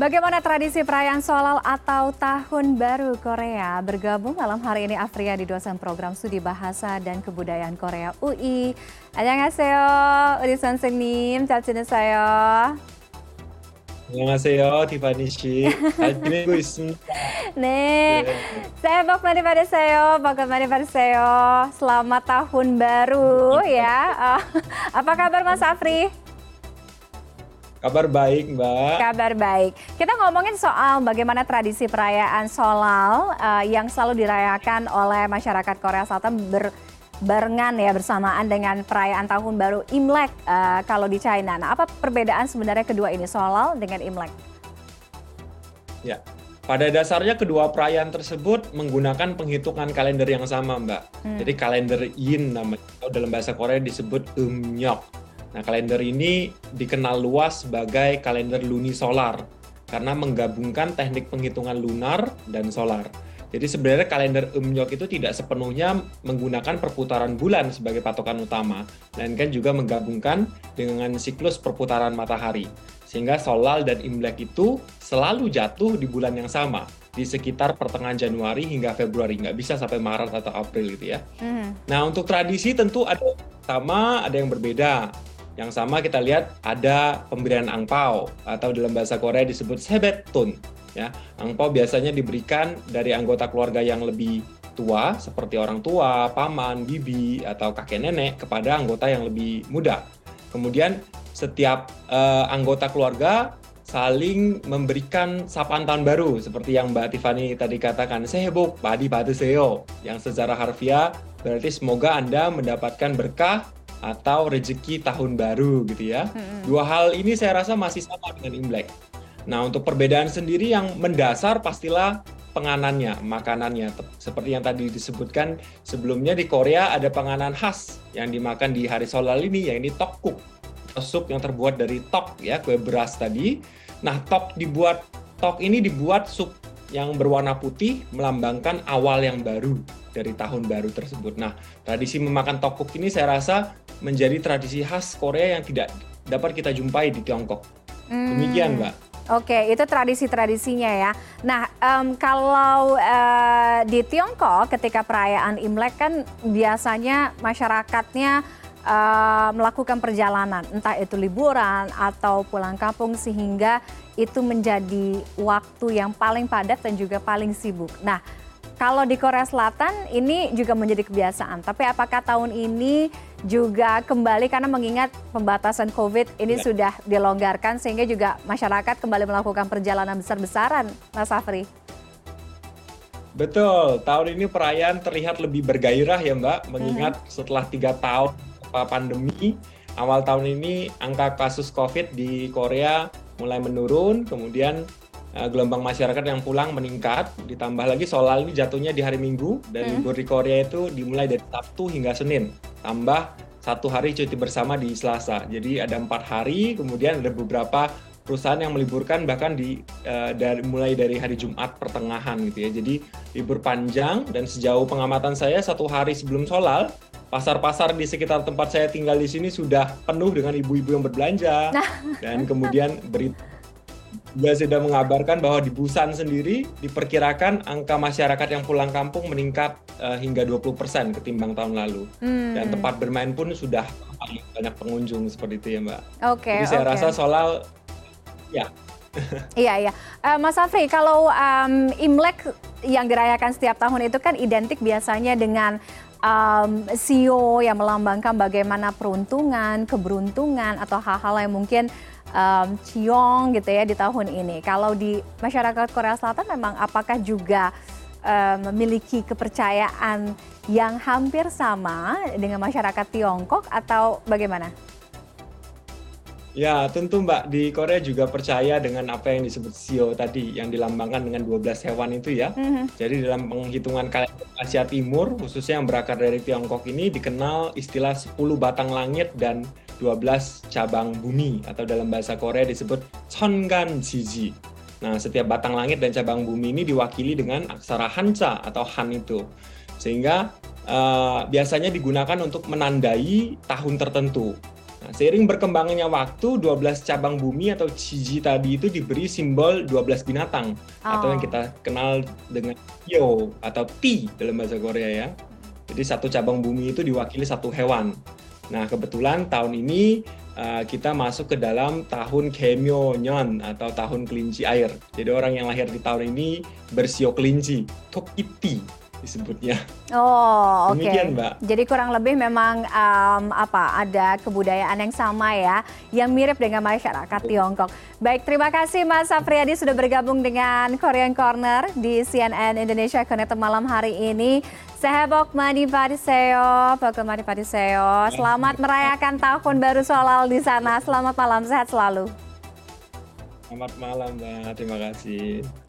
Bagaimana tradisi perayaan Solal atau Tahun Baru Korea? Bergabung malam hari ini Afria di dosen program Studi Bahasa dan Kebudayaan Korea UI. 안녕하세요. 우리 선생님, 잘 지내세요? 안녕하세요, 디바니 씨. 잘 지내고 있습니다. 네, 네. saya Bok Mani Padeseo, Bok Mani Padeseo. Selamat Tahun Baru ya. Eh, apa kabar Mas Afri? Kabar baik, Mbak. Kabar baik. Kita ngomongin soal bagaimana tradisi perayaan Solal eh, yang selalu dirayakan oleh masyarakat Korea Selatan berbarengan ya bersamaan dengan perayaan Tahun Baru Imlek eh, kalau di China. Nah, apa perbedaan sebenarnya kedua ini Solal dengan Imlek? Ya, pada dasarnya kedua perayaan tersebut menggunakan penghitungan kalender yang sama, Mbak. Hmm. Jadi kalender Yin namanya atau dalam bahasa Korea disebut Eumnyok. Nah, kalender ini dikenal luas sebagai kalender lunisolar karena menggabungkan teknik penghitungan lunar dan solar. Jadi sebenarnya kalender Eumnyok itu tidak sepenuhnya menggunakan perputaran bulan sebagai patokan utama, melainkan juga menggabungkan dengan siklus perputaran matahari. Sehingga Solal dan Imlek itu selalu jatuh di bulan yang sama, di sekitar pertengahan Januari hingga Februari, nggak bisa sampai Maret atau April gitu ya. Hmm. Nah, untuk tradisi tentu ada yang sama, ada yang berbeda. Yang sama kita lihat ada pemberian angpao atau dalam bahasa Korea disebut sebetun. Ya, angpao biasanya diberikan dari anggota keluarga yang lebih tua seperti orang tua, paman, bibi atau kakek nenek kepada anggota yang lebih muda. Kemudian setiap eh, anggota keluarga saling memberikan sapaan tahun baru seperti yang Mbak Tiffany tadi katakan sehebok padi seo yang secara harfiah berarti semoga Anda mendapatkan berkah atau rezeki tahun baru gitu ya. Hmm. Dua hal ini saya rasa masih sama dengan Imlek. Nah, untuk perbedaan sendiri yang mendasar pastilah penganannya, makanannya. Seperti yang tadi disebutkan sebelumnya di Korea ada penganan khas yang dimakan di hari Solal ini yaitu tokguk. Sup yang terbuat dari tok ya, kue beras tadi. Nah, tok dibuat tok ini dibuat sup yang berwarna putih melambangkan awal yang baru dari tahun baru tersebut. Nah, tradisi memakan tokguk ini saya rasa menjadi tradisi khas Korea yang tidak dapat kita jumpai di Tiongkok. Hmm. Demikian, Mbak. Oke, itu tradisi-tradisinya ya. Nah, em, kalau eh, di Tiongkok ketika perayaan Imlek kan biasanya masyarakatnya eh, melakukan perjalanan, entah itu liburan atau pulang kampung sehingga itu menjadi waktu yang paling padat dan juga paling sibuk. Nah, kalau di Korea Selatan ini juga menjadi kebiasaan, tapi apakah tahun ini juga kembali? Karena mengingat pembatasan COVID ini Ya. sudah dilonggarkan sehingga juga masyarakat kembali melakukan perjalanan besar-besaran, Mas Afri. Betul, tahun ini perayaan terlihat lebih bergairah ya Mbak, mengingat setelah tiga tahun pa- pandemi, awal tahun ini angka kasus COVID di Korea mulai menurun, kemudian eh, gelombang masyarakat yang pulang meningkat, ditambah lagi Solal ini jatuhnya di hari Minggu, dan Hmm. libur di Korea itu dimulai dari Sabtu hingga Senin, tambah satu hari cuti bersama di Selasa, jadi ada empat hari, kemudian ada beberapa perusahaan yang meliburkan bahkan di eh, dari mulai dari hari Jumat pertengahan gitu ya. Jadi libur panjang dan sejauh pengamatan saya satu hari sebelum Solal pasar-pasar di sekitar tempat saya tinggal di sini sudah penuh dengan ibu-ibu yang berbelanja dan kemudian berita juga sudah mengabarkan bahwa di Busan sendiri diperkirakan angka masyarakat yang pulang kampung meningkat eh, hingga 20% ketimbang tahun lalu Hmm. dan tempat bermain pun sudah paling banyak pengunjung seperti itu ya Mbak. Oke, Jadi saya oke. rasa Solal ya Iya, iya. Eh, Mas Afri, kalau em, Imlek yang dirayakan setiap tahun itu kan identik biasanya dengan em, sio yang melambangkan bagaimana peruntungan, keberuntungan, atau hal-hal yang mungkin em, ciong gitu ya di tahun ini. Kalau di masyarakat Korea Selatan memang apakah juga em, memiliki kepercayaan yang hampir sama dengan masyarakat Tiongkok atau bagaimana? Ya, tentu Mbak, di Korea juga percaya dengan apa yang disebut sio tadi, yang dilambangkan dengan 12 hewan itu ya. Mhm. Jadi dalam penghitungan kalender Asia Timur, khususnya yang berakar dari Tiongkok ini, dikenal istilah 10 batang langit dan 12 cabang bumi, atau dalam bahasa Korea disebut Chongan Jiji. Nah, setiap batang langit dan cabang bumi ini diwakili dengan aksara Hancha atau Han itu. Sehingga eh, biasanya digunakan untuk menandai tahun tertentu. Seiring berkembangnya waktu, 12 cabang bumi atau Chiji tadi itu diberi simbol 12 binatang oh. atau yang oh. kita kenal dengan Yo atau Ti dalam bahasa Korea ya. Jadi satu cabang bumi itu diwakili satu hewan. Nah, kebetulan tahun ini uh, kita masuk ke dalam tahun Kemyo-nyon atau tahun kelinci air. Jadi orang yang lahir di tahun ini bersio kelinci, Tokiti disebutnya. Oh, oke. Okay. Mbak. Jadi kurang lebih memang um, apa ada kebudayaan yang sama ya, yang mirip dengan masyarakat Tiongkok. Baik, terima kasih Mas Afriadi sudah bergabung dengan Korean Corner di CNN Indonesia Connected malam hari ini. Sehebok Mani Padiseo, Pokok Mani Padiseo. Selamat merayakan tahun baru Solal di sana. Selamat malam, sehat selalu. Selamat malam, Mbak. Terima kasih.